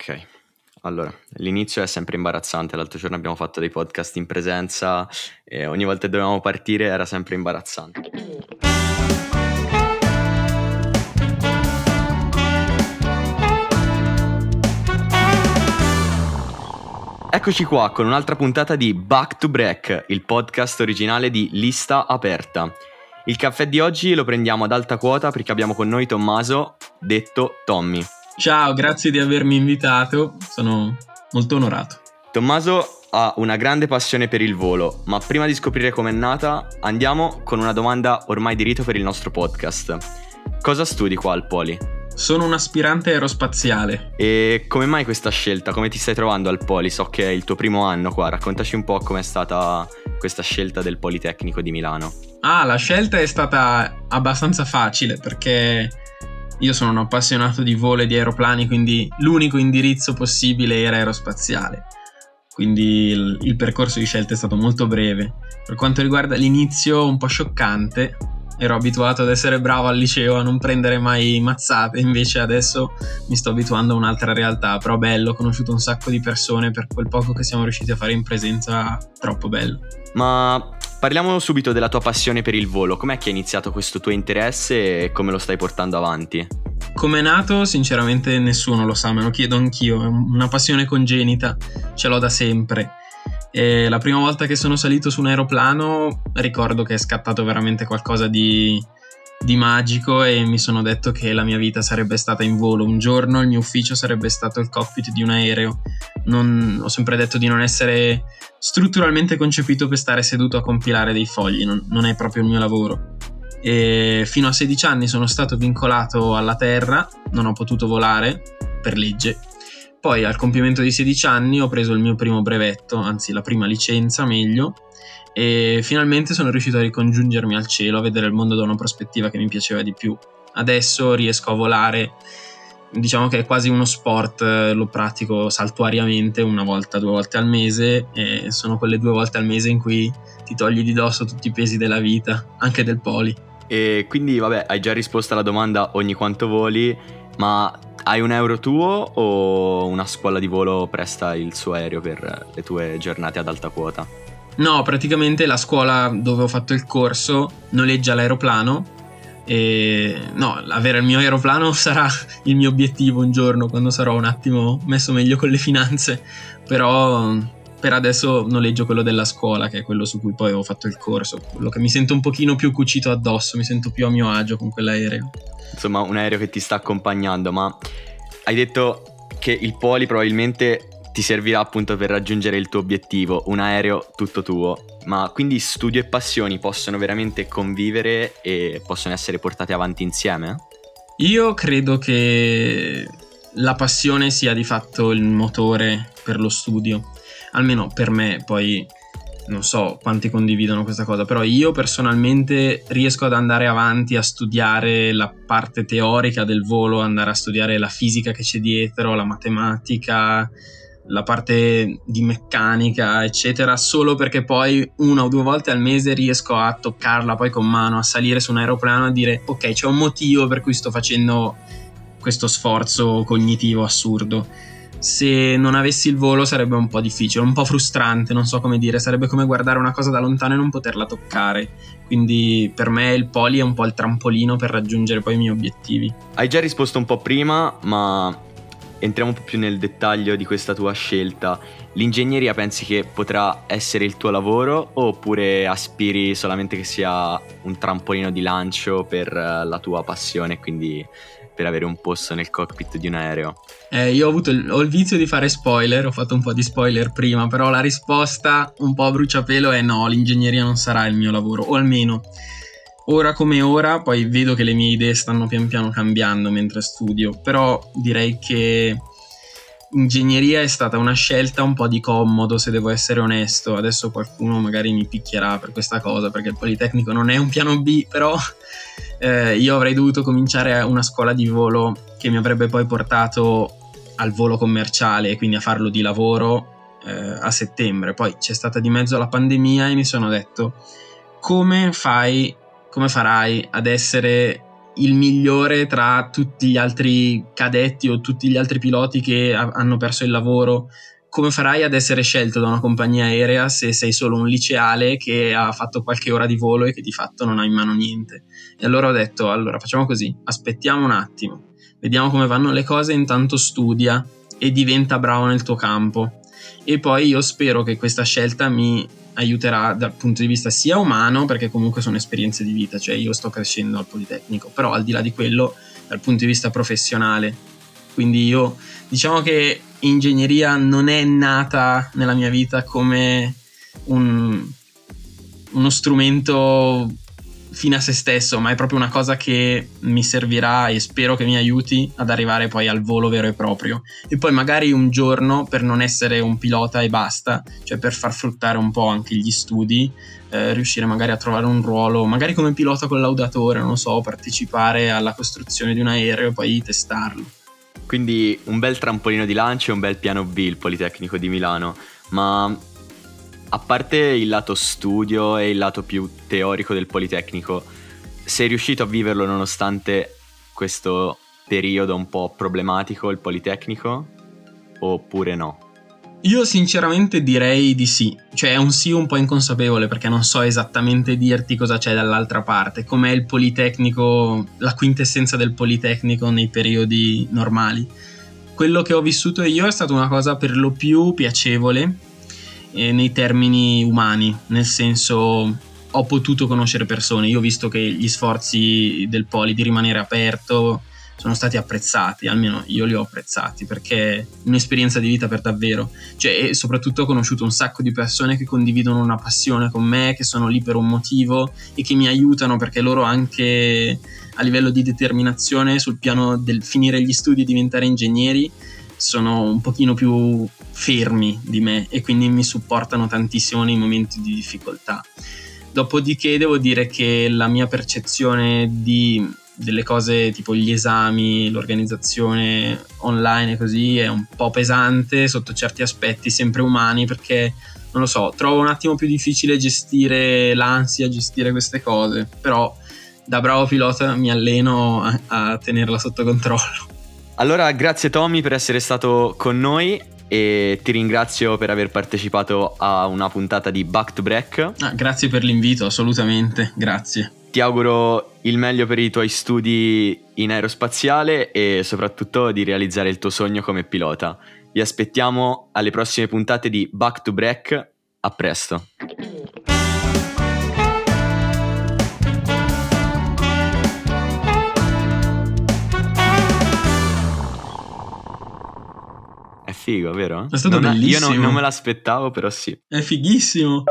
Ok, allora, l'inizio è sempre imbarazzante, l'altro giorno abbiamo fatto dei podcast in presenza e ogni volta che dovevamo partire era sempre imbarazzante. Eccoci qua con un'altra puntata di Back to Break, il podcast originale di Lista Aperta. Il caffè di oggi lo prendiamo ad alta quota perché abbiamo con noi Tommaso, detto Tommy. Ciao, grazie di avermi invitato, sono molto onorato. Tommaso ha una grande passione per il volo, ma prima di scoprire com'è nata, andiamo con una domanda ormai di rito per il nostro podcast. Cosa studi qua al Poli? Sono un aspirante aerospaziale. E come mai questa scelta? Come ti stai trovando al Poli? So che è il tuo primo anno qua, raccontaci un po' com'è stata questa scelta del Politecnico di Milano. Ah, la scelta è stata abbastanza facile perché io sono un appassionato di volo e di aeroplani, quindi l'unico indirizzo possibile era aerospaziale. Quindi il, il percorso di scelta è stato molto breve. Per quanto riguarda l'inizio, un po' scioccante, ero abituato ad essere bravo al liceo, a non prendere mai mazzate, invece adesso mi sto abituando a un'altra realtà, però bello, ho conosciuto un sacco di persone per quel poco che siamo riusciti a fare in presenza, troppo bello. Ma Parliamo subito della tua passione per il volo, com'è che è iniziato questo tuo interesse e come lo stai portando avanti? Come è nato, sinceramente nessuno lo sa, me lo chiedo anch'io, è una passione congenita, ce l'ho da sempre. E la prima volta che sono salito su un aeroplano ricordo che è scattato veramente qualcosa di, di magico e mi sono detto che la mia vita sarebbe stata in volo. Un giorno il mio ufficio sarebbe stato il cockpit di un aereo. Non, ho sempre detto di non essere strutturalmente concepito per stare seduto a compilare dei fogli, non, non è proprio il mio lavoro. E fino a 16 anni sono stato vincolato alla terra, non ho potuto volare per legge. Poi al compimento di 16 anni ho preso il mio primo brevetto, anzi la prima licenza meglio, e finalmente sono riuscito a ricongiungermi al cielo, a vedere il mondo da una prospettiva che mi piaceva di più. Adesso riesco a volare, diciamo che è quasi uno sport, lo pratico saltuariamente una volta, due volte al mese e sono quelle due volte al mese in cui ti togli di dosso tutti i pesi della vita, anche del poli. E quindi vabbè, hai già risposto alla domanda ogni quanto voli, ma hai un aereo tuo o una scuola di volo presta il suo aereo per le tue giornate ad alta quota? No, praticamente la scuola dove ho fatto il corso noleggia l'aeroplano. E no, avere il mio aeroplano sarà il mio obiettivo un giorno quando sarò un attimo messo meglio con le finanze. Però per adesso noleggio quello della scuola, che è quello su cui poi ho fatto il corso. Quello che mi sento un pochino più cucito addosso, mi sento più a mio agio con quell'aereo. Insomma, un aereo che ti sta accompagnando, ma hai detto che il poli probabilmente ti servirà appunto per raggiungere il tuo obiettivo, un aereo tutto tuo. Ma quindi studio e passioni possono veramente convivere e possono essere portate avanti insieme? Io credo che la passione sia di fatto il motore per lo studio, almeno per me, poi non so quanti condividono questa cosa, però io personalmente riesco ad andare avanti a studiare la parte teorica del volo, andare a studiare la fisica che c'è dietro, la matematica, la parte di meccanica, eccetera, solo perché poi una o due volte al mese riesco a toccarla poi con mano, a salire su un aeroplano e dire ok, c'è un motivo per cui sto facendo questo sforzo cognitivo assurdo. Se non avessi il volo sarebbe un po' difficile, un po' frustrante, non so come dire, sarebbe come guardare una cosa da lontano e non poterla toccare. Quindi per me il poli è un po' il trampolino per raggiungere poi i miei obiettivi. Hai già risposto un po' prima, ma entriamo un po' più nel dettaglio di questa tua scelta. L'ingegneria pensi che potrà essere il tuo lavoro oppure aspiri solamente che sia un trampolino di lancio per eh, la tua passione, quindi per avere un posto nel cockpit di un aereo? Eh, io ho avuto il, ho il vizio di fare spoiler, ho fatto un po' di spoiler prima, però la risposta un po' a bruciapelo è no, l'ingegneria non sarà il mio lavoro, o almeno ora come ora, poi vedo che le mie idee stanno pian piano cambiando mentre studio, però direi che ingegneria è stata una scelta un po' di comodo, se devo essere onesto. Adesso qualcuno magari mi picchierà per questa cosa, perché il Politecnico non è un piano B, però eh, io avrei dovuto cominciare una scuola di volo che mi avrebbe poi portato al volo commerciale, quindi a farlo di lavoro eh, a settembre. Poi c'è stata di mezzo la pandemia e mi sono detto come fai come farai ad essere il migliore tra tutti gli altri cadetti o tutti gli altri piloti che a- hanno perso il lavoro, come farai ad essere scelto da una compagnia aerea se sei solo un liceale che ha fatto qualche ora di volo e che di fatto non ha in mano niente? E allora ho detto, allora facciamo così, aspettiamo un attimo, vediamo come vanno le cose, intanto studia e diventa bravo nel tuo campo. E poi io spero che questa scelta mi aiuterà dal punto di vista sia umano, perché comunque sono esperienze di vita, cioè io sto crescendo al Politecnico, però al di là di quello, dal punto di vista professionale. Quindi io diciamo che ingegneria non è nata nella mia vita come un, uno strumento fine a se stesso, ma è proprio una cosa che mi servirà e spero che mi aiuti ad arrivare poi al volo vero e proprio. E poi magari un giorno, per non essere un pilota e basta, cioè per far fruttare un po' anche gli studi, eh, riuscire magari a trovare un ruolo, magari come pilota collaudatore, non so, partecipare alla costruzione di un aereo e poi testarlo. Quindi un bel trampolino di lancio e un bel piano B il Politecnico di Milano, ma a parte il lato studio e il lato più teorico del Politecnico, sei riuscito a viverlo nonostante questo periodo un po' problematico, il Politecnico? Oppure no? Io sinceramente direi di sì, cioè è un sì un po' inconsapevole perché non so esattamente dirti cosa c'è dall'altra parte, com'è il Politecnico, la quintessenza del Politecnico nei periodi normali. Quello che ho vissuto io è stata una cosa per lo più piacevole, eh, nei termini umani, nel senso ho potuto conoscere persone, io ho visto che gli sforzi del Poli di rimanere aperto sono stati apprezzati, almeno io li ho apprezzati perché è un'esperienza di vita per davvero, cioè e soprattutto ho conosciuto un sacco di persone che condividono una passione con me, che sono lì per un motivo e che mi aiutano perché loro anche a livello di determinazione sul piano del finire gli studi e diventare ingegneri sono un pochino più fermi di me e quindi mi supportano tantissimo nei momenti di difficoltà. Dopodiché devo dire che la mia percezione di, delle cose tipo gli esami, l'organizzazione online e così è un po' pesante sotto certi aspetti, sempre umani, perché non lo so, trovo un attimo più difficile gestire l'ansia, gestire queste cose, però da bravo pilota mi alleno a, a tenerla sotto controllo. Allora, grazie Tommy per essere stato con noi e ti ringrazio per aver partecipato a una puntata di Back to Break. Ah, grazie per l'invito, assolutamente, grazie. Ti auguro il meglio per i tuoi studi in aerospaziale e soprattutto di realizzare il tuo sogno come pilota. Vi aspettiamo alle prossime puntate di Back to Break. A presto. Figo, vero? È stato non bellissimo. Io non, non me l'aspettavo, però sì. È fighissimo.